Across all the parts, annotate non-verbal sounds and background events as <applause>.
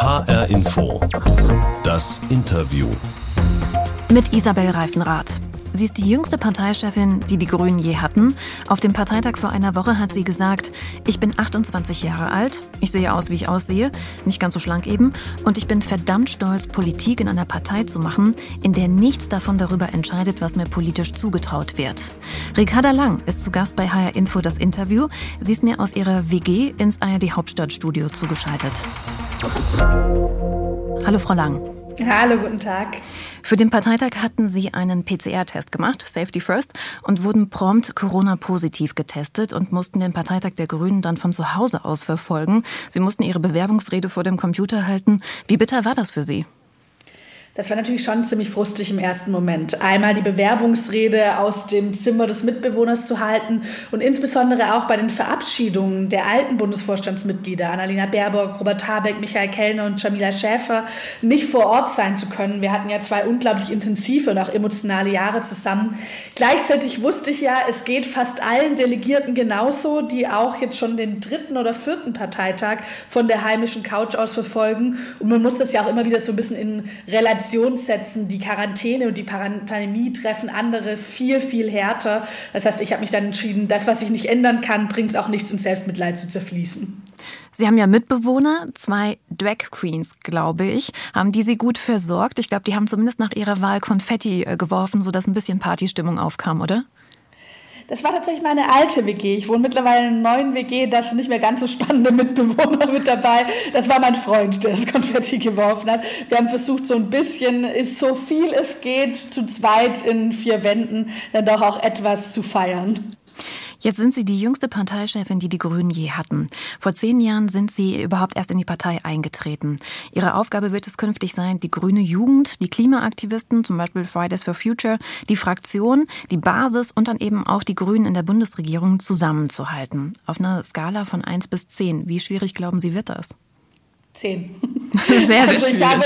HR Info. Das Interview. Mit Isabel Reifenrath. Sie ist die jüngste Parteichefin, die die Grünen je hatten. Auf dem Parteitag vor einer Woche hat sie gesagt, ich bin 28 Jahre alt, ich sehe aus, wie ich aussehe, nicht ganz so schlank eben, und ich bin verdammt stolz, Politik in einer Partei zu machen, in der nichts davon darüber entscheidet, was mir politisch zugetraut wird. Ricarda Lang ist zu Gast bei HR Info das Interview. Sie ist mir aus ihrer WG ins ARD Hauptstadtstudio zugeschaltet. Hallo Frau Lang. Hallo, guten Tag. Für den Parteitag hatten Sie einen PCR-Test gemacht, Safety First, und wurden prompt Corona-positiv getestet und mussten den Parteitag der Grünen dann von zu Hause aus verfolgen. Sie mussten Ihre Bewerbungsrede vor dem Computer halten. Wie bitter war das für Sie? Das war natürlich schon ziemlich frustig im ersten Moment. Einmal die Bewerbungsrede aus dem Zimmer des Mitbewohners zu halten und insbesondere auch bei den Verabschiedungen der alten Bundesvorstandsmitglieder, Annalena Baerbock, Robert Habeck, Michael Kellner und Jamila Schäfer, nicht vor Ort sein zu können. Wir hatten ja zwei unglaublich intensive und auch emotionale Jahre zusammen. Gleichzeitig wusste ich ja, es geht fast allen Delegierten genauso, die auch jetzt schon den dritten oder vierten Parteitag von der heimischen Couch aus verfolgen. Und man muss das ja auch immer wieder so ein bisschen in Relation setzen. Die Quarantäne und die Pandemie treffen andere viel, viel härter. Das heißt, ich habe mich dann entschieden, das, was ich nicht ändern kann, bringt es auch nichts, in Selbstmitleid zu zerfließen. Sie haben ja Mitbewohner, zwei Drag Queens, glaube ich. Haben die Sie gut versorgt? Ich glaube, die haben zumindest nach ihrer Wahl Konfetti äh, geworfen, sodass ein bisschen Partystimmung aufkam, oder? Das war tatsächlich meine alte WG. Ich wohne mittlerweile in einer neuen WG, da sind nicht mehr ganz so spannende Mitbewohner mit dabei. Das war mein Freund, der das Konfetti geworfen hat. Wir haben versucht, so ein bisschen, so viel es geht, zu zweit in vier Wänden, dann doch auch etwas zu feiern. Jetzt sind Sie die jüngste Parteichefin, die die Grünen je hatten. Vor zehn Jahren sind Sie überhaupt erst in die Partei eingetreten. Ihre Aufgabe wird es künftig sein, die grüne Jugend, die Klimaaktivisten, zum Beispiel Fridays for Future, die Fraktion, die Basis und dann eben auch die Grünen in der Bundesregierung zusammenzuhalten. Auf einer Skala von eins bis zehn. Wie schwierig glauben Sie, wird das? Zehn. Sehr, sehr also ich schwierig. habe,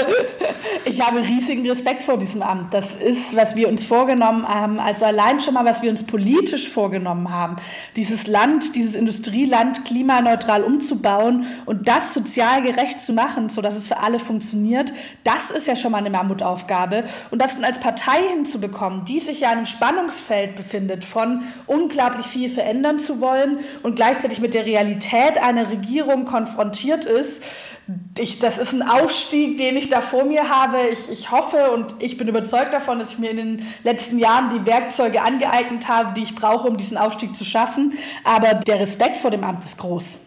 ich habe riesigen Respekt vor diesem Amt. Das ist, was wir uns vorgenommen haben, also allein schon mal, was wir uns politisch vorgenommen haben, dieses Land, dieses Industrieland klimaneutral umzubauen und das sozial gerecht zu machen, sodass es für alle funktioniert, das ist ja schon mal eine Mammutaufgabe. Und das dann als Partei hinzubekommen, die sich ja in einem Spannungsfeld befindet, von unglaublich viel verändern zu wollen und gleichzeitig mit der Realität einer Regierung konfrontiert ist, ich, das ist ein Aufstieg, den ich da vor mir habe. Ich, ich hoffe und ich bin überzeugt davon, dass ich mir in den letzten Jahren die Werkzeuge angeeignet habe, die ich brauche, um diesen Aufstieg zu schaffen. Aber der Respekt vor dem Amt ist groß.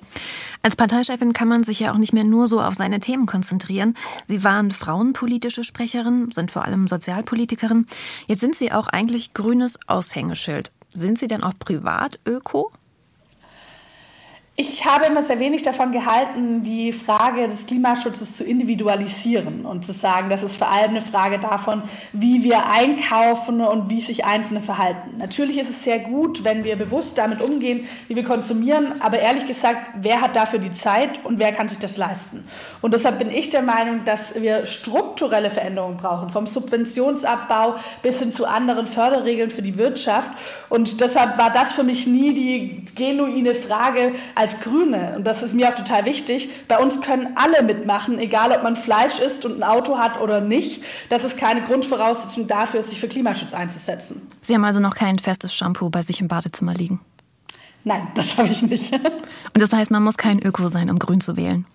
Als Parteichefin kann man sich ja auch nicht mehr nur so auf seine Themen konzentrieren. Sie waren frauenpolitische Sprecherin, sind vor allem Sozialpolitikerin. Jetzt sind Sie auch eigentlich grünes Aushängeschild. Sind Sie denn auch privat Öko? Ich habe immer sehr wenig davon gehalten, die Frage des Klimaschutzes zu individualisieren und zu sagen, das ist vor allem eine Frage davon, wie wir einkaufen und wie sich Einzelne verhalten. Natürlich ist es sehr gut, wenn wir bewusst damit umgehen, wie wir konsumieren, aber ehrlich gesagt, wer hat dafür die Zeit und wer kann sich das leisten? Und deshalb bin ich der Meinung, dass wir strukturelle Veränderungen brauchen, vom Subventionsabbau bis hin zu anderen Förderregeln für die Wirtschaft. Und deshalb war das für mich nie die genuine Frage, als Grüne, und das ist mir auch total wichtig, bei uns können alle mitmachen, egal ob man Fleisch isst und ein Auto hat oder nicht. Das ist keine Grundvoraussetzung dafür, sich für Klimaschutz einzusetzen. Sie haben also noch kein festes Shampoo bei sich im Badezimmer liegen? Nein, das <laughs> habe ich nicht. Und das heißt, man muss kein Öko sein, um grün zu wählen?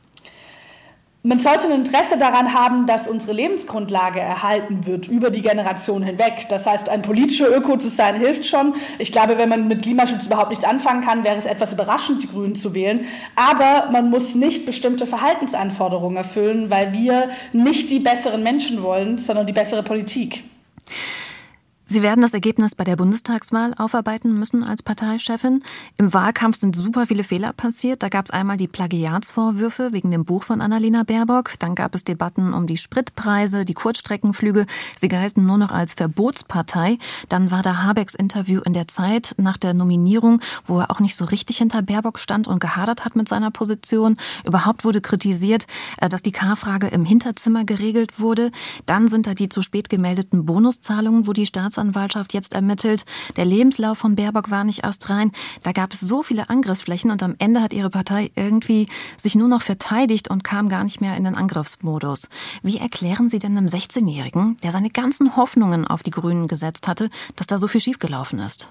Man sollte ein Interesse daran haben, dass unsere Lebensgrundlage erhalten wird über die Generation hinweg. Das heißt, ein politischer Öko zu sein hilft schon. Ich glaube, wenn man mit Klimaschutz überhaupt nichts anfangen kann, wäre es etwas überraschend, die Grünen zu wählen. Aber man muss nicht bestimmte Verhaltensanforderungen erfüllen, weil wir nicht die besseren Menschen wollen, sondern die bessere Politik. Sie werden das Ergebnis bei der Bundestagswahl aufarbeiten müssen als Parteichefin. Im Wahlkampf sind super viele Fehler passiert. Da gab es einmal die Plagiatsvorwürfe wegen dem Buch von Annalena Baerbock. Dann gab es Debatten um die Spritpreise, die Kurzstreckenflüge. Sie galten nur noch als Verbotspartei. Dann war da Habecks Interview in der Zeit nach der Nominierung, wo er auch nicht so richtig hinter Baerbock stand und gehadert hat mit seiner Position. Überhaupt wurde kritisiert, äh, dass die K-Frage im Hinterzimmer geregelt wurde. Dann sind da die zu spät gemeldeten Bonuszahlungen, wo die Staats Staatsanwaltschaft jetzt ermittelt. Der Lebenslauf von Baerbock war nicht astrein. Da gab es so viele Angriffsflächen und am Ende hat ihre Partei irgendwie sich nur noch verteidigt und kam gar nicht mehr in den Angriffsmodus. Wie erklären Sie denn einem 16-Jährigen, der seine ganzen Hoffnungen auf die Grünen gesetzt hatte, dass da so viel schiefgelaufen ist?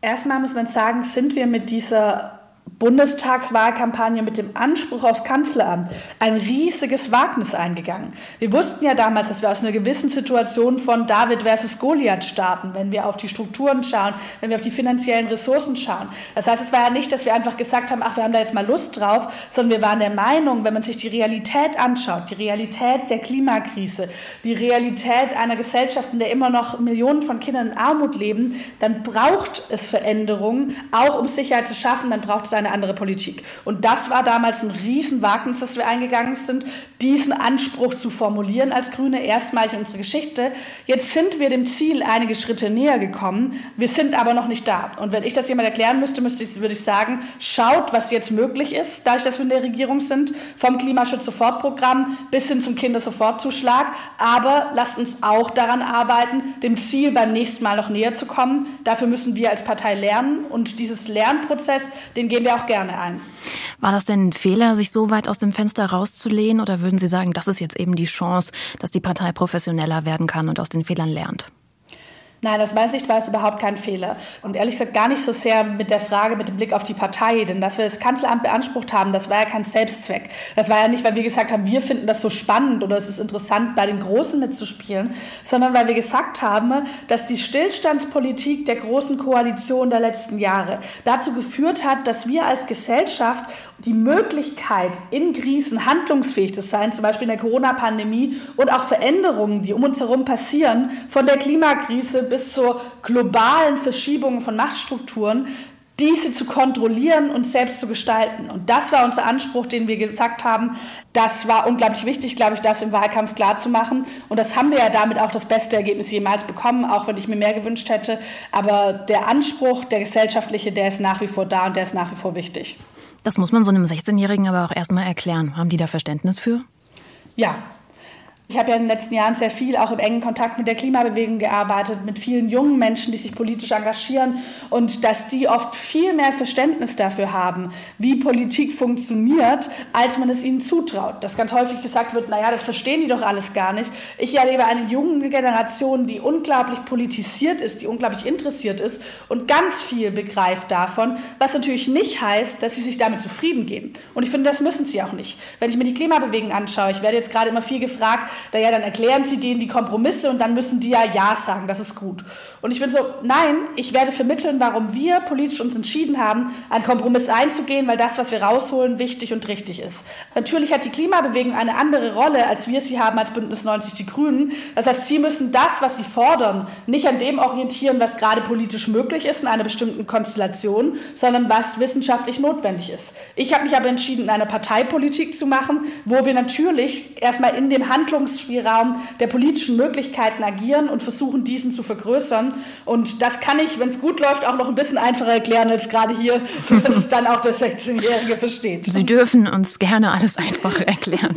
Erstmal muss man sagen, sind wir mit dieser Bundestagswahlkampagne mit dem Anspruch aufs Kanzleramt ein riesiges Wagnis eingegangen. Wir wussten ja damals, dass wir aus einer gewissen Situation von David versus Goliath starten, wenn wir auf die Strukturen schauen, wenn wir auf die finanziellen Ressourcen schauen. Das heißt, es war ja nicht, dass wir einfach gesagt haben, ach, wir haben da jetzt mal Lust drauf, sondern wir waren der Meinung, wenn man sich die Realität anschaut, die Realität der Klimakrise, die Realität einer Gesellschaft, in der immer noch Millionen von Kindern in Armut leben, dann braucht es Veränderungen, auch um Sicherheit zu schaffen, dann braucht es eine andere Politik. Und das war damals ein Riesenwagnis, dass wir eingegangen sind, diesen Anspruch zu formulieren als Grüne, erstmalig in unserer Geschichte. Jetzt sind wir dem Ziel einige Schritte näher gekommen, wir sind aber noch nicht da. Und wenn ich das jemand erklären müsste, müsste ich, würde ich sagen, schaut, was jetzt möglich ist, dadurch, dass wir in der Regierung sind, vom Klimaschutz-Sofortprogramm bis hin zum Kindersofortzuschlag. Aber lasst uns auch daran arbeiten, dem Ziel beim nächsten Mal noch näher zu kommen. Dafür müssen wir als Partei lernen und dieses Lernprozess, den gehen wir auch gerne ein. War das denn ein Fehler, sich so weit aus dem Fenster rauszulehnen oder würden Sie sagen, das ist jetzt eben die Chance, dass die Partei professioneller werden kann und aus den Fehlern lernt? Nein, aus meiner Sicht war es überhaupt kein Fehler. Und ehrlich gesagt gar nicht so sehr mit der Frage, mit dem Blick auf die Partei. Denn dass wir das Kanzleramt beansprucht haben, das war ja kein Selbstzweck. Das war ja nicht, weil wir gesagt haben, wir finden das so spannend oder es ist interessant, bei den Großen mitzuspielen, sondern weil wir gesagt haben, dass die Stillstandspolitik der großen Koalition der letzten Jahre dazu geführt hat, dass wir als Gesellschaft die Möglichkeit, in Krisen handlungsfähig zu sein, zum Beispiel in der Corona-Pandemie und auch Veränderungen, die um uns herum passieren, von der Klimakrise bis zur globalen Verschiebung von Machtstrukturen, diese zu kontrollieren und selbst zu gestalten. Und das war unser Anspruch, den wir gesagt haben. Das war unglaublich wichtig, glaube ich, das im Wahlkampf klarzumachen. Und das haben wir ja damit auch das beste Ergebnis jemals bekommen, auch wenn ich mir mehr gewünscht hätte. Aber der Anspruch, der gesellschaftliche, der ist nach wie vor da und der ist nach wie vor wichtig. Das muss man so einem 16-Jährigen aber auch erstmal erklären. Haben die da Verständnis für? Ja, ich habe ja in den letzten Jahren sehr viel auch im engen Kontakt mit der Klimabewegung gearbeitet, mit vielen jungen Menschen, die sich politisch engagieren und dass die oft viel mehr Verständnis dafür haben, wie Politik funktioniert, als man es ihnen zutraut. Dass ganz häufig gesagt wird, naja, das verstehen die doch alles gar nicht. Ich erlebe eine junge Generation, die unglaublich politisiert ist, die unglaublich interessiert ist und ganz viel begreift davon, was natürlich nicht heißt, dass sie sich damit zufrieden geben. Und ich finde, das müssen sie auch nicht. Wenn ich mir die Klimabewegung anschaue, ich werde jetzt gerade immer viel gefragt, naja, dann erklären sie denen die Kompromisse und dann müssen die ja Ja sagen, das ist gut. Und ich bin so, nein, ich werde vermitteln, warum wir politisch uns entschieden haben, einen Kompromiss einzugehen, weil das, was wir rausholen, wichtig und richtig ist. Natürlich hat die Klimabewegung eine andere Rolle, als wir sie haben als Bündnis 90 Die Grünen. Das heißt, sie müssen das, was sie fordern, nicht an dem orientieren, was gerade politisch möglich ist in einer bestimmten Konstellation, sondern was wissenschaftlich notwendig ist. Ich habe mich aber entschieden, eine Parteipolitik zu machen, wo wir natürlich erstmal in dem Handlungs Handlungsspielraum der politischen Möglichkeiten agieren und versuchen, diesen zu vergrößern. Und das kann ich, wenn es gut läuft, auch noch ein bisschen einfacher erklären als gerade hier, <laughs> sodass es dann auch der 16-Jährige versteht. Sie dürfen uns gerne alles einfach <laughs> erklären.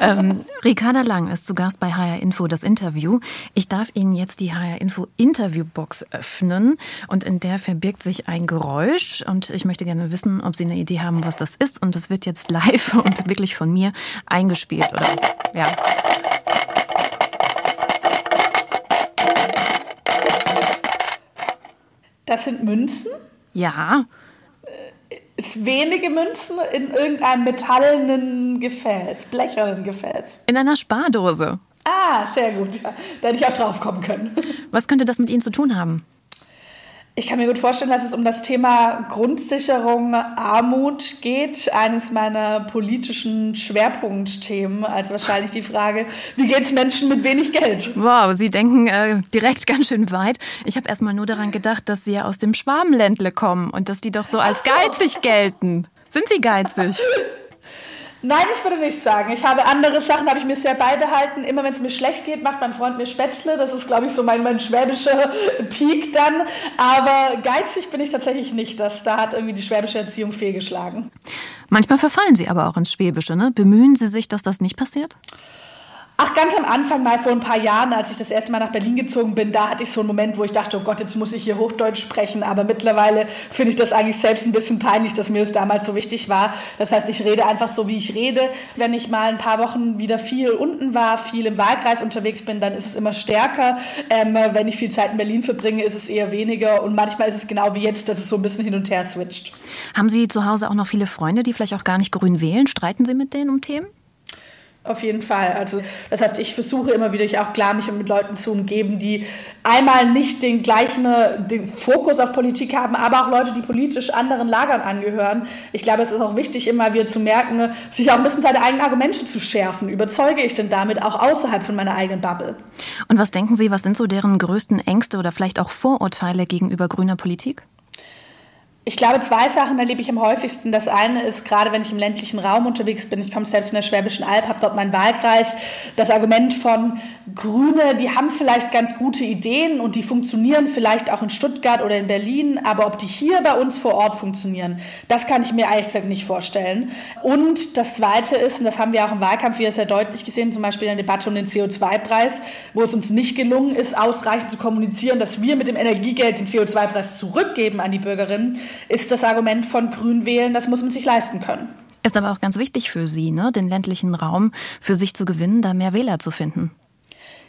ähm, Ricarda Lang ist zu Gast bei HR Info das Interview. Ich darf Ihnen jetzt die HR Info Interviewbox öffnen und in der verbirgt sich ein Geräusch und ich möchte gerne wissen, ob Sie eine Idee haben, was das ist und das wird jetzt live <laughs> und wirklich von mir eingespielt oder ja. Das sind Münzen? Ja. Wenige Münzen in irgendeinem metallenen Gefäß, blechernen Gefäß. In einer Spardose. Ah, sehr gut. Da hätte ich auch drauf kommen können. Was könnte das mit Ihnen zu tun haben? Ich kann mir gut vorstellen, dass es um das Thema Grundsicherung Armut geht. Eines meiner politischen Schwerpunktthemen, als wahrscheinlich die Frage, wie geht es Menschen mit wenig Geld? Wow, Sie denken äh, direkt <laughs> ganz schön weit. Ich habe erstmal nur daran gedacht, dass Sie ja aus dem Schwabenländle kommen und dass die doch so als so. geizig gelten. Sind Sie geizig? <laughs> Nein, ich würde nicht sagen. Ich habe andere Sachen, habe ich mir sehr beibehalten. Immer wenn es mir schlecht geht, macht mein Freund mir Spätzle. Das ist, glaube ich, so mein, mein schwäbischer <laughs> Peak dann. Aber geizig bin ich tatsächlich nicht. Das, da hat irgendwie die schwäbische Erziehung fehlgeschlagen. Manchmal verfallen Sie aber auch ins Schwäbische. Ne? Bemühen Sie sich, dass das nicht passiert? Ach, ganz am Anfang mal vor ein paar Jahren, als ich das erste Mal nach Berlin gezogen bin, da hatte ich so einen Moment, wo ich dachte, oh Gott, jetzt muss ich hier Hochdeutsch sprechen. Aber mittlerweile finde ich das eigentlich selbst ein bisschen peinlich, dass mir es damals so wichtig war. Das heißt, ich rede einfach so, wie ich rede. Wenn ich mal ein paar Wochen wieder viel unten war, viel im Wahlkreis unterwegs bin, dann ist es immer stärker. Ähm, wenn ich viel Zeit in Berlin verbringe, ist es eher weniger. Und manchmal ist es genau wie jetzt, dass es so ein bisschen hin und her switcht. Haben Sie zu Hause auch noch viele Freunde, die vielleicht auch gar nicht grün wählen? Streiten Sie mit denen um Themen? Auf jeden Fall. Also das heißt, ich versuche immer wieder, ich auch klar, mich mit Leuten zu umgeben, die einmal nicht den gleichen den Fokus auf Politik haben, aber auch Leute, die politisch anderen Lagern angehören. Ich glaube, es ist auch wichtig, immer wieder zu merken, sich auch ein bisschen seine eigenen Argumente zu schärfen. Überzeuge ich denn damit auch außerhalb von meiner eigenen Bubble? Und was denken Sie, was sind so deren größten Ängste oder vielleicht auch Vorurteile gegenüber grüner Politik? Ich glaube, zwei Sachen erlebe ich am häufigsten. Das eine ist, gerade wenn ich im ländlichen Raum unterwegs bin, ich komme selbst von der Schwäbischen Alb, habe dort meinen Wahlkreis, das Argument von Grüne, die haben vielleicht ganz gute Ideen und die funktionieren vielleicht auch in Stuttgart oder in Berlin, aber ob die hier bei uns vor Ort funktionieren, das kann ich mir ehrlich gesagt nicht vorstellen. Und das zweite ist, und das haben wir auch im Wahlkampf wieder sehr deutlich gesehen, zum Beispiel in der Debatte um den CO2-Preis, wo es uns nicht gelungen ist, ausreichend zu kommunizieren, dass wir mit dem Energiegeld den CO2-Preis zurückgeben an die Bürgerinnen ist das Argument von Grün wählen, das muss man sich leisten können. Ist aber auch ganz wichtig für Sie, ne, den ländlichen Raum für sich zu gewinnen, da mehr Wähler zu finden.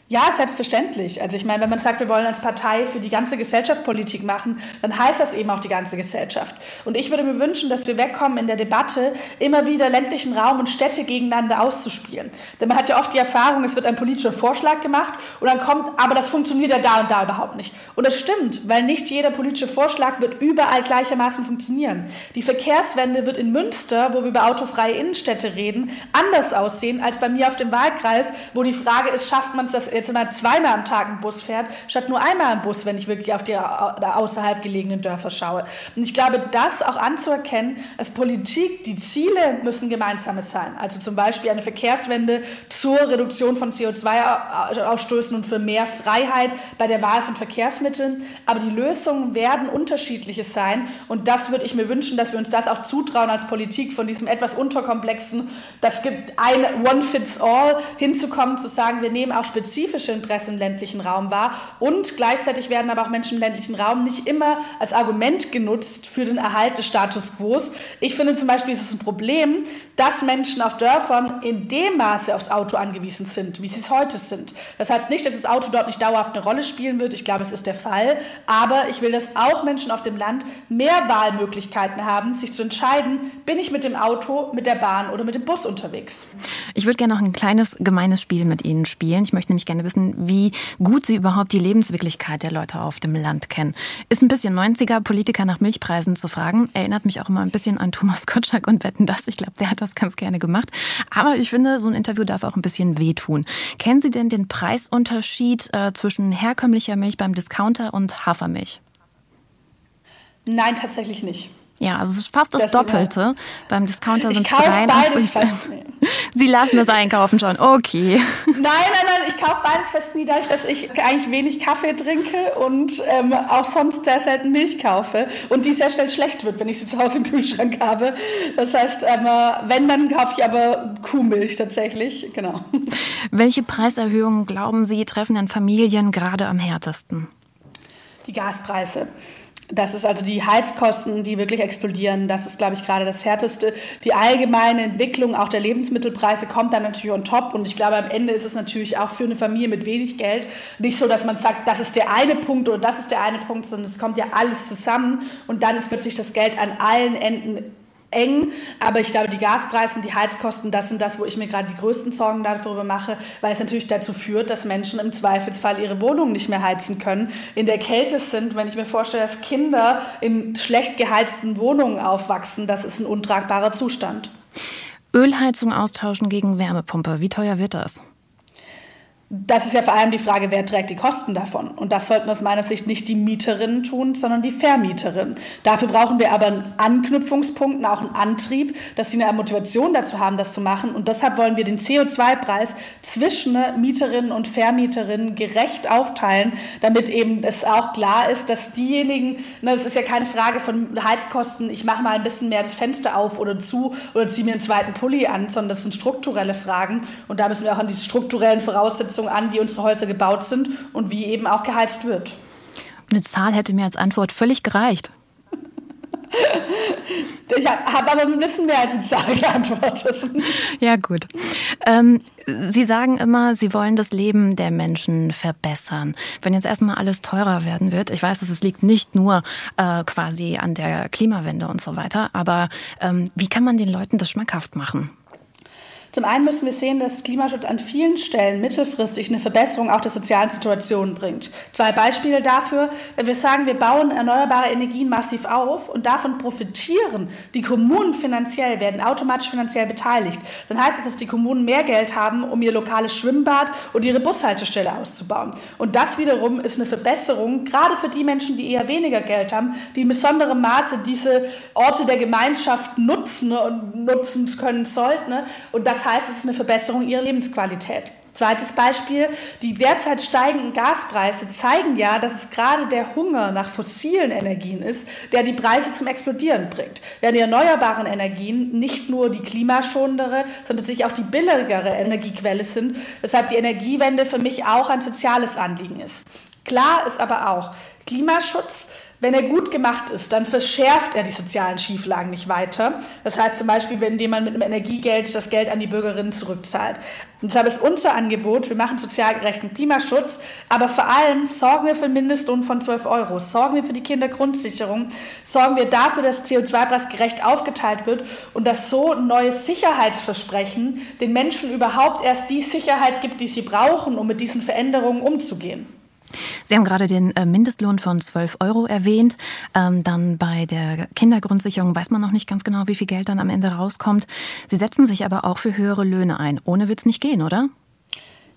Ja, selbstverständlich. Also ich meine, wenn man sagt, wir wollen als Partei für die ganze Gesellschaft Politik machen, dann heißt das eben auch die ganze Gesellschaft. Und ich würde mir wünschen, dass wir wegkommen in der Debatte, immer wieder ländlichen Raum und Städte gegeneinander auszuspielen. Denn man hat ja oft die Erfahrung, es wird ein politischer Vorschlag gemacht und dann kommt, aber das funktioniert ja da und da überhaupt nicht. Und das stimmt, weil nicht jeder politische Vorschlag wird überall gleichermaßen funktionieren. Die Verkehrswende wird in Münster, wo wir über autofreie Innenstädte reden, anders aussehen als bei mir auf dem Wahlkreis, wo die Frage ist, schafft man es, das jetzt immer zweimal am Tag ein Bus fährt, statt nur einmal im Bus, wenn ich wirklich auf die außerhalb gelegenen Dörfer schaue. Und ich glaube, das auch anzuerkennen, als Politik, die Ziele müssen gemeinsame sein. Also zum Beispiel eine Verkehrswende zur Reduktion von CO2-Ausstößen und für mehr Freiheit bei der Wahl von Verkehrsmitteln. Aber die Lösungen werden unterschiedliche sein. Und das würde ich mir wünschen, dass wir uns das auch zutrauen als Politik von diesem etwas unterkomplexen, das gibt ein One-Fits-All hinzukommen, zu sagen, wir nehmen auch spezifisch spezifische Interessen im ländlichen Raum wahr. Und gleichzeitig werden aber auch Menschen im ländlichen Raum nicht immer als Argument genutzt für den Erhalt des Status quo. Ich finde zum Beispiel, ist es ein Problem, dass Menschen auf Dörfern in dem Maße aufs Auto angewiesen sind, wie sie es heute sind. Das heißt nicht, dass das Auto dort nicht dauerhaft eine Rolle spielen wird. Ich glaube, es ist der Fall. Aber ich will, dass auch Menschen auf dem Land mehr Wahlmöglichkeiten haben, sich zu entscheiden, bin ich mit dem Auto, mit der Bahn oder mit dem Bus unterwegs. Ich würde gerne noch ein kleines gemeines Spiel mit Ihnen spielen. Ich möchte nämlich gerne wissen, wie gut Sie überhaupt die Lebenswirklichkeit der Leute auf dem Land kennen. Ist ein bisschen 90er, Politiker nach Milchpreisen zu fragen. Erinnert mich auch immer ein bisschen an Thomas Gottschalk und Wetten das. Ich glaube, der hat das ganz gerne gemacht. Aber ich finde, so ein Interview darf auch ein bisschen wehtun. Kennen Sie denn den Preisunterschied äh, zwischen herkömmlicher Milch beim Discounter und Hafermilch? Nein, tatsächlich nicht. Ja, also es ist fast das, das Doppelte. Beim Discounter sind es 83 fast Sie lassen das einkaufen schon. Okay. Nein, nein, nein, ich kaufe beides fast nie, dadurch, dass ich eigentlich wenig Kaffee trinke und ähm, auch sonst sehr selten Milch kaufe und die sehr schnell schlecht wird, wenn ich sie zu Hause im Kühlschrank habe. Das heißt, ähm, wenn, dann kaufe ich aber Kuhmilch tatsächlich. Genau. Welche Preiserhöhungen, glauben Sie, treffen denn Familien gerade am härtesten? Die Gaspreise. Das ist also die Heizkosten, die wirklich explodieren. Das ist, glaube ich, gerade das Härteste. Die allgemeine Entwicklung auch der Lebensmittelpreise kommt dann natürlich on top. Und ich glaube, am Ende ist es natürlich auch für eine Familie mit wenig Geld nicht so, dass man sagt, das ist der eine Punkt oder das ist der eine Punkt, sondern es kommt ja alles zusammen. Und dann ist plötzlich das Geld an allen Enden eng. Aber ich glaube, die Gaspreise und die Heizkosten, das sind das, wo ich mir gerade die größten Sorgen darüber mache, weil es natürlich dazu führt, dass Menschen im Zweifelsfall ihre Wohnung nicht mehr heizen können, in der Kälte sind. Wenn ich mir vorstelle, dass Kinder in schlecht geheizten Wohnungen aufwachsen, das ist ein untragbarer Zustand. Ölheizung austauschen gegen Wärmepumpe, wie teuer wird das? Das ist ja vor allem die Frage, wer trägt die Kosten davon? Und das sollten aus meiner Sicht nicht die Mieterinnen tun, sondern die Vermieterinnen. Dafür brauchen wir aber einen Anknüpfungspunkt, auch einen Antrieb, dass sie eine Motivation dazu haben, das zu machen. Und deshalb wollen wir den CO2-Preis zwischen Mieterinnen und Vermieterinnen gerecht aufteilen, damit eben es auch klar ist, dass diejenigen, ne, das ist ja keine Frage von Heizkosten, ich mache mal ein bisschen mehr das Fenster auf oder zu oder ziehe mir einen zweiten Pulli an, sondern das sind strukturelle Fragen. Und da müssen wir auch an diese strukturellen Voraussetzungen Voraussetzungen an, wie unsere Häuser gebaut sind und wie eben auch geheizt wird. Eine Zahl hätte mir als Antwort völlig gereicht. <laughs> Ich habe aber ein bisschen mehr als eine Zahl geantwortet. Ja, gut. Ähm, Sie sagen immer, Sie wollen das Leben der Menschen verbessern. Wenn jetzt erstmal alles teurer werden wird, ich weiß, dass es liegt nicht nur äh, quasi an der Klimawende und so weiter, aber ähm, wie kann man den Leuten das schmackhaft machen? Zum einen müssen wir sehen, dass Klimaschutz an vielen Stellen mittelfristig eine Verbesserung auch der sozialen Situation bringt. Zwei Beispiele dafür, wenn wir sagen, wir bauen erneuerbare Energien massiv auf und davon profitieren die Kommunen finanziell, werden automatisch finanziell beteiligt, dann heißt das, dass die Kommunen mehr Geld haben, um ihr lokales Schwimmbad und ihre Bushaltestelle auszubauen. Und das wiederum ist eine Verbesserung, gerade für die Menschen, die eher weniger Geld haben, die in besonderem Maße diese Orte der Gemeinschaft nutzen und nutzen können sollten. Und das heißt, es ist eine Verbesserung ihrer Lebensqualität. Zweites Beispiel, die derzeit steigenden Gaspreise zeigen ja, dass es gerade der Hunger nach fossilen Energien ist, der die Preise zum Explodieren bringt. Während die erneuerbaren Energien nicht nur die klimaschonendere, sondern tatsächlich auch die billigere Energiequelle sind, weshalb die Energiewende für mich auch ein soziales Anliegen ist. Klar ist aber auch, Klimaschutz wenn er gut gemacht ist, dann verschärft er die sozialen Schieflagen nicht weiter. Das heißt zum Beispiel, wenn jemand mit einem Energiegeld das Geld an die Bürgerinnen zurückzahlt. Und deshalb ist unser Angebot, wir machen sozial gerechten Klimaschutz, aber vor allem sorgen wir für einen Mindestlohn von 12 Euro, sorgen wir für die Kindergrundsicherung, sorgen wir dafür, dass CO2-Preis gerecht aufgeteilt wird und dass so ein neues Sicherheitsversprechen den Menschen überhaupt erst die Sicherheit gibt, die sie brauchen, um mit diesen Veränderungen umzugehen. Sie haben gerade den äh, Mindestlohn von 12 Euro erwähnt. Ähm, dann bei der Kindergrundsicherung weiß man noch nicht ganz genau, wie viel Geld dann am Ende rauskommt. Sie setzen sich aber auch für höhere Löhne ein. Ohne wird es nicht gehen, oder?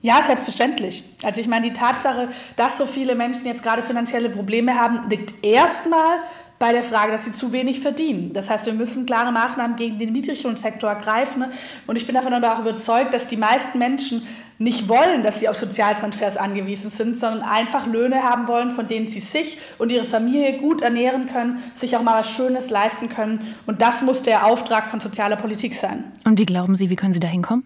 Ja, selbstverständlich. Also ich meine, die Tatsache, dass so viele Menschen jetzt gerade finanzielle Probleme haben, liegt erstmal bei der Frage, dass sie zu wenig verdienen. Das heißt, wir müssen klare Maßnahmen gegen den Niedriglohnsektor ergreifen. Und ich bin davon aber auch überzeugt, dass die meisten Menschen nicht wollen, dass sie auf Sozialtransfers angewiesen sind, sondern einfach Löhne haben wollen, von denen sie sich und ihre Familie gut ernähren können, sich auch mal was Schönes leisten können. Und das muss der Auftrag von sozialer Politik sein. Und wie glauben Sie, wie können Sie da hinkommen?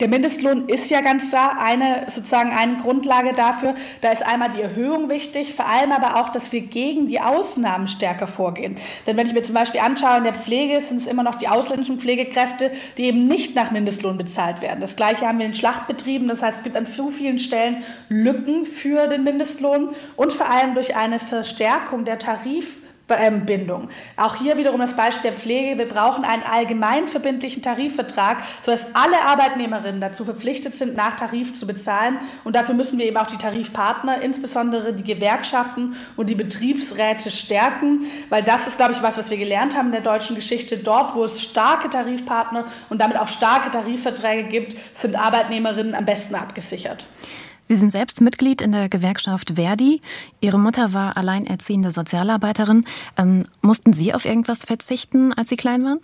Der Mindestlohn ist ja ganz klar eine, sozusagen eine Grundlage dafür. Da ist einmal die Erhöhung wichtig, vor allem aber auch, dass wir gegen die Ausnahmen stärker vorgehen. Denn wenn ich mir zum Beispiel anschaue, in der Pflege sind es immer noch die ausländischen Pflegekräfte, die eben nicht nach Mindestlohn bezahlt werden. Das Gleiche haben wir in Schlachtbetrieben. Das heißt, es gibt an so vielen Stellen Lücken für den Mindestlohn und vor allem durch eine Verstärkung der Tarif Bindung. Auch hier wiederum das Beispiel der Pflege. Wir brauchen einen allgemein verbindlichen Tarifvertrag, sodass alle Arbeitnehmerinnen dazu verpflichtet sind, nach Tarif zu bezahlen. Und dafür müssen wir eben auch die Tarifpartner, insbesondere die Gewerkschaften und die Betriebsräte stärken, weil das ist, glaube ich, was, was wir gelernt haben in der deutschen Geschichte. Dort, wo es starke Tarifpartner und damit auch starke Tarifverträge gibt, sind Arbeitnehmerinnen am besten abgesichert. Sie sind selbst Mitglied in der Gewerkschaft Verdi. Ihre Mutter war alleinerziehende Sozialarbeiterin. Ähm, mussten Sie auf irgendwas verzichten, als Sie klein waren?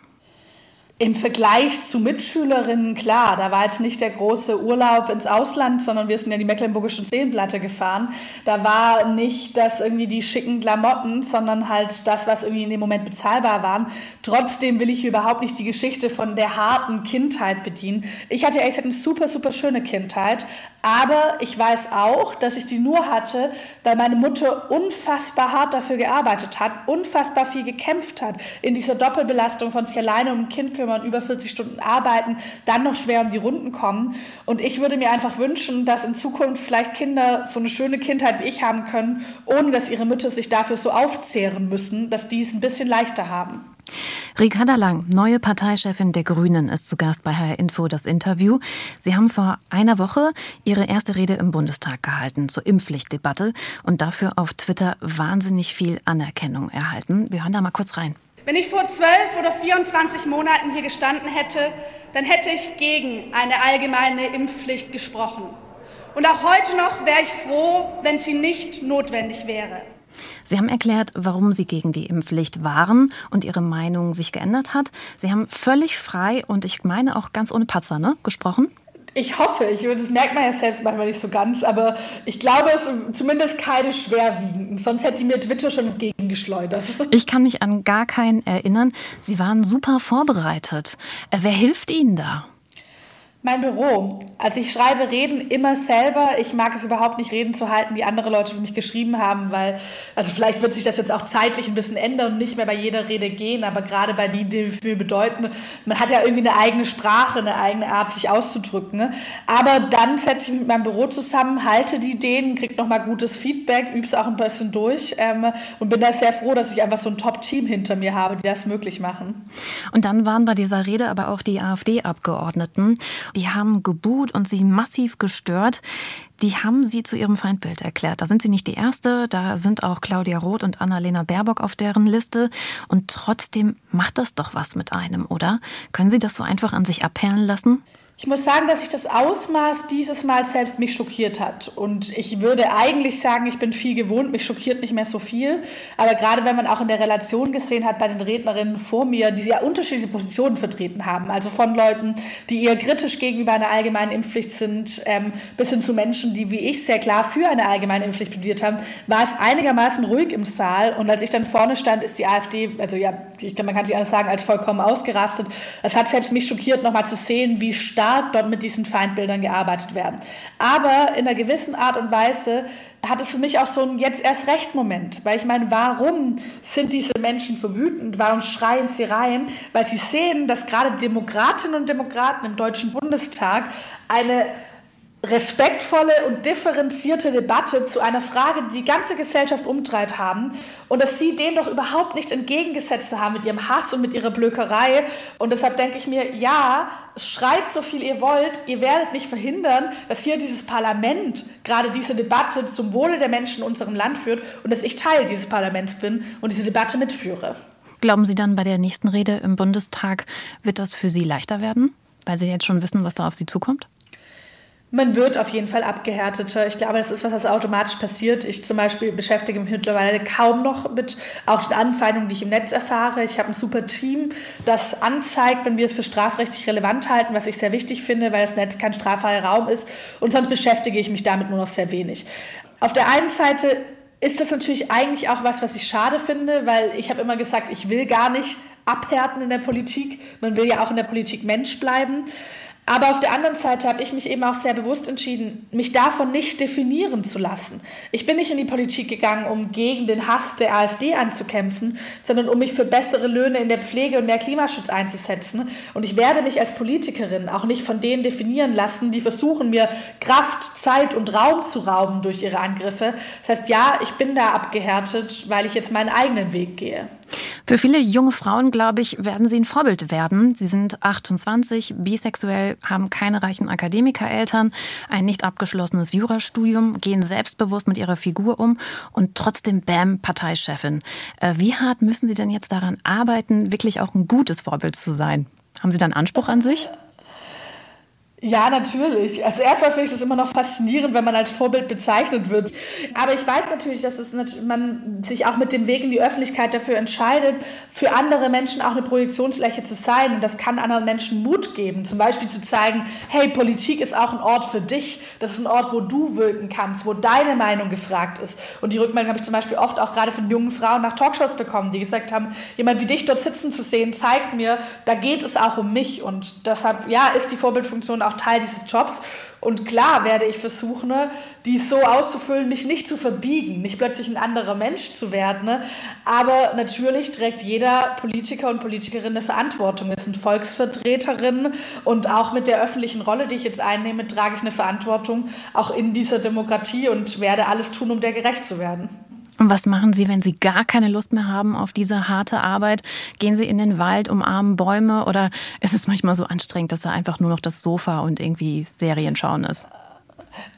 Im Vergleich zu Mitschülerinnen, klar, da war jetzt nicht der große Urlaub ins Ausland, sondern wir sind ja die Mecklenburgischen Seenplatte gefahren. Da war nicht das irgendwie die schicken Klamotten, sondern halt das, was irgendwie in dem Moment bezahlbar waren. Trotzdem will ich überhaupt nicht die Geschichte von der harten Kindheit bedienen. Ich hatte ehrlich gesagt eine super, super schöne Kindheit, aber ich weiß auch, dass ich die nur hatte, weil meine Mutter unfassbar hart dafür gearbeitet hat, unfassbar viel gekämpft hat in dieser Doppelbelastung von sich alleine um ein Kind kümmern kümmern, über 40 Stunden arbeiten, dann noch schwer um die Runden kommen. Und ich würde mir einfach wünschen, dass in Zukunft vielleicht Kinder so eine schöne Kindheit wie ich haben können, ohne dass ihre Mütter sich dafür so aufzehren müssen, dass die es ein bisschen leichter haben. Ricarda Lang, neue Parteichefin der Grünen, ist zu Gast bei HR Info das Interview. Sie haben vor einer Woche Ihre erste Rede im Bundestag gehalten zur Impfpflichtdebatte und dafür auf Twitter wahnsinnig viel Anerkennung erhalten. Wir hören da mal kurz rein. Wenn ich vor zwölf oder 24 Monaten hier gestanden hätte, dann hätte ich gegen eine allgemeine Impfpflicht gesprochen. Und auch heute noch wäre ich froh, wenn sie nicht notwendig wäre. Sie haben erklärt, warum Sie gegen die Impfpflicht waren und Ihre Meinung sich geändert hat. Sie haben völlig frei und ich meine auch ganz ohne Patzer ne, gesprochen. Ich hoffe, ich, das merkt man ja selbst manchmal nicht so ganz, aber ich glaube, es sind zumindest keine schwerwiegenden. Sonst hätte mir Twitter schon entgegengeschleudert. Ich kann mich an gar keinen erinnern. Sie waren super vorbereitet. Äh, wer hilft Ihnen da? Mein Büro. Also ich schreibe Reden immer selber. Ich mag es überhaupt nicht, Reden zu halten, die andere Leute für mich geschrieben haben, weil, also vielleicht wird sich das jetzt auch zeitlich ein bisschen ändern und nicht mehr bei jeder Rede gehen, aber gerade bei denen, die viel bedeuten, man hat ja irgendwie eine eigene Sprache, eine eigene Art, sich auszudrücken. Ne? Aber dann setze ich mich mit meinem Büro zusammen, halte die Ideen, kriege nochmal gutes Feedback, übe es auch ein bisschen durch ähm, und bin da sehr froh, dass ich einfach so ein Top-Team hinter mir habe, die das möglich machen. Und dann waren bei dieser Rede aber auch die AfD-Abgeordneten die haben gebuht und sie massiv gestört. Die haben sie zu ihrem Feindbild erklärt. Da sind sie nicht die Erste, da sind auch Claudia Roth und Annalena Baerbock auf deren Liste. Und trotzdem macht das doch was mit einem, oder? Können Sie das so einfach an sich abperlen lassen? Ich muss sagen, dass sich das Ausmaß dieses Mal selbst mich schockiert hat. Und ich würde eigentlich sagen, ich bin viel gewohnt, mich schockiert nicht mehr so viel. Aber gerade wenn man auch in der Relation gesehen hat bei den Rednerinnen vor mir, die sehr unterschiedliche Positionen vertreten haben, also von Leuten, die eher kritisch gegenüber einer allgemeinen Impfpflicht sind, ähm, bis hin zu Menschen, die wie ich sehr klar für eine allgemeine Impfpflicht plädiert haben, war es einigermaßen ruhig im Saal. Und als ich dann vorne stand, ist die AfD, also ja, ich, man kann sie anders sagen, als vollkommen ausgerastet. Es hat selbst mich schockiert, nochmal zu sehen, wie stark stark dort mit diesen Feindbildern gearbeitet werden. Aber in einer gewissen Art und Weise hat es für mich auch so ein jetzt erst recht Moment, weil ich meine, warum sind diese Menschen so wütend? Warum schreien sie rein? Weil sie sehen, dass gerade Demokratinnen und Demokraten im Deutschen Bundestag eine respektvolle und differenzierte Debatte zu einer Frage, die die ganze Gesellschaft umtreibt haben und dass sie dem doch überhaupt nichts entgegengesetzt haben mit ihrem Hass und mit ihrer Blökerei. Und deshalb denke ich mir, ja, schreit so viel ihr wollt, ihr werdet nicht verhindern, dass hier dieses Parlament gerade diese Debatte zum Wohle der Menschen in unserem Land führt und dass ich Teil dieses Parlaments bin und diese Debatte mitführe. Glauben Sie dann bei der nächsten Rede im Bundestag, wird das für Sie leichter werden, weil Sie jetzt schon wissen, was da auf Sie zukommt? Man wird auf jeden Fall abgehärteter. Ich glaube, das ist was, was automatisch passiert. Ich zum Beispiel beschäftige mich mittlerweile kaum noch mit auch den Anfeindungen, die ich im Netz erfahre. Ich habe ein super Team, das anzeigt, wenn wir es für strafrechtlich relevant halten, was ich sehr wichtig finde, weil das Netz kein straffreier Raum ist. Und sonst beschäftige ich mich damit nur noch sehr wenig. Auf der einen Seite ist das natürlich eigentlich auch was, was ich schade finde, weil ich habe immer gesagt, ich will gar nicht abhärten in der Politik. Man will ja auch in der Politik Mensch bleiben. Aber auf der anderen Seite habe ich mich eben auch sehr bewusst entschieden, mich davon nicht definieren zu lassen. Ich bin nicht in die Politik gegangen, um gegen den Hass der AfD anzukämpfen, sondern um mich für bessere Löhne in der Pflege und mehr Klimaschutz einzusetzen. Und ich werde mich als Politikerin auch nicht von denen definieren lassen, die versuchen, mir Kraft, Zeit und Raum zu rauben durch ihre Angriffe. Das heißt, ja, ich bin da abgehärtet, weil ich jetzt meinen eigenen Weg gehe. Für viele junge Frauen, glaube ich, werden sie ein Vorbild werden. Sie sind 28, bisexuell, haben keine reichen Akademikereltern, ein nicht abgeschlossenes Jurastudium, gehen selbstbewusst mit ihrer Figur um und trotzdem Bam, Parteichefin. Äh, wie hart müssen Sie denn jetzt daran arbeiten, wirklich auch ein gutes Vorbild zu sein? Haben Sie da einen Anspruch an sich? Ja, natürlich. Also erstmal finde ich das immer noch faszinierend, wenn man als Vorbild bezeichnet wird. Aber ich weiß natürlich, dass es man sich auch mit dem Weg in die Öffentlichkeit dafür entscheidet, für andere Menschen auch eine Projektionsfläche zu sein. Und das kann anderen Menschen Mut geben. Zum Beispiel zu zeigen, hey, Politik ist auch ein Ort für dich. Das ist ein Ort, wo du wirken kannst, wo deine Meinung gefragt ist. Und die Rückmeldung habe ich zum Beispiel oft auch gerade von jungen Frauen nach Talkshows bekommen, die gesagt haben, jemand wie dich dort sitzen zu sehen, zeigt mir, da geht es auch um mich. Und deshalb, ja, ist die Vorbildfunktion auch Teil dieses Jobs. Und klar werde ich versuchen, ne, dies so auszufüllen, mich nicht zu verbiegen, nicht plötzlich ein anderer Mensch zu werden. Ne. Aber natürlich trägt jeder Politiker und Politikerin eine Verantwortung. Wir sind Volksvertreterinnen und auch mit der öffentlichen Rolle, die ich jetzt einnehme, trage ich eine Verantwortung auch in dieser Demokratie und werde alles tun, um der gerecht zu werden. Was machen Sie, wenn Sie gar keine Lust mehr haben auf diese harte Arbeit? Gehen Sie in den Wald, umarmen Bäume oder ist es manchmal so anstrengend, dass da einfach nur noch das Sofa und irgendwie Serien schauen ist?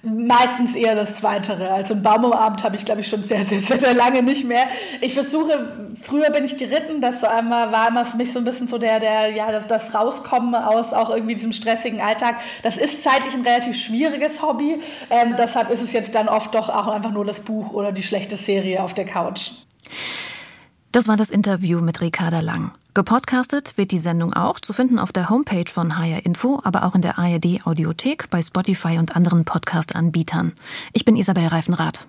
Meistens eher das Zweitere. Also ein Baum Baumabend habe ich, glaube ich, schon sehr, sehr, sehr, sehr lange nicht mehr. Ich versuche, früher bin ich geritten, das einmal, war immer für mich so ein bisschen so der, der ja, das, das Rauskommen aus auch irgendwie diesem stressigen Alltag. Das ist zeitlich ein relativ schwieriges Hobby. Ähm, deshalb ist es jetzt dann oft doch auch einfach nur das Buch oder die schlechte Serie auf der Couch. Das war das Interview mit Ricarda Lang. Gepodcastet wird die Sendung auch zu finden auf der Homepage von HR Info, aber auch in der ARD Audiothek, bei Spotify und anderen Podcast-Anbietern. Ich bin Isabel Reifenrath.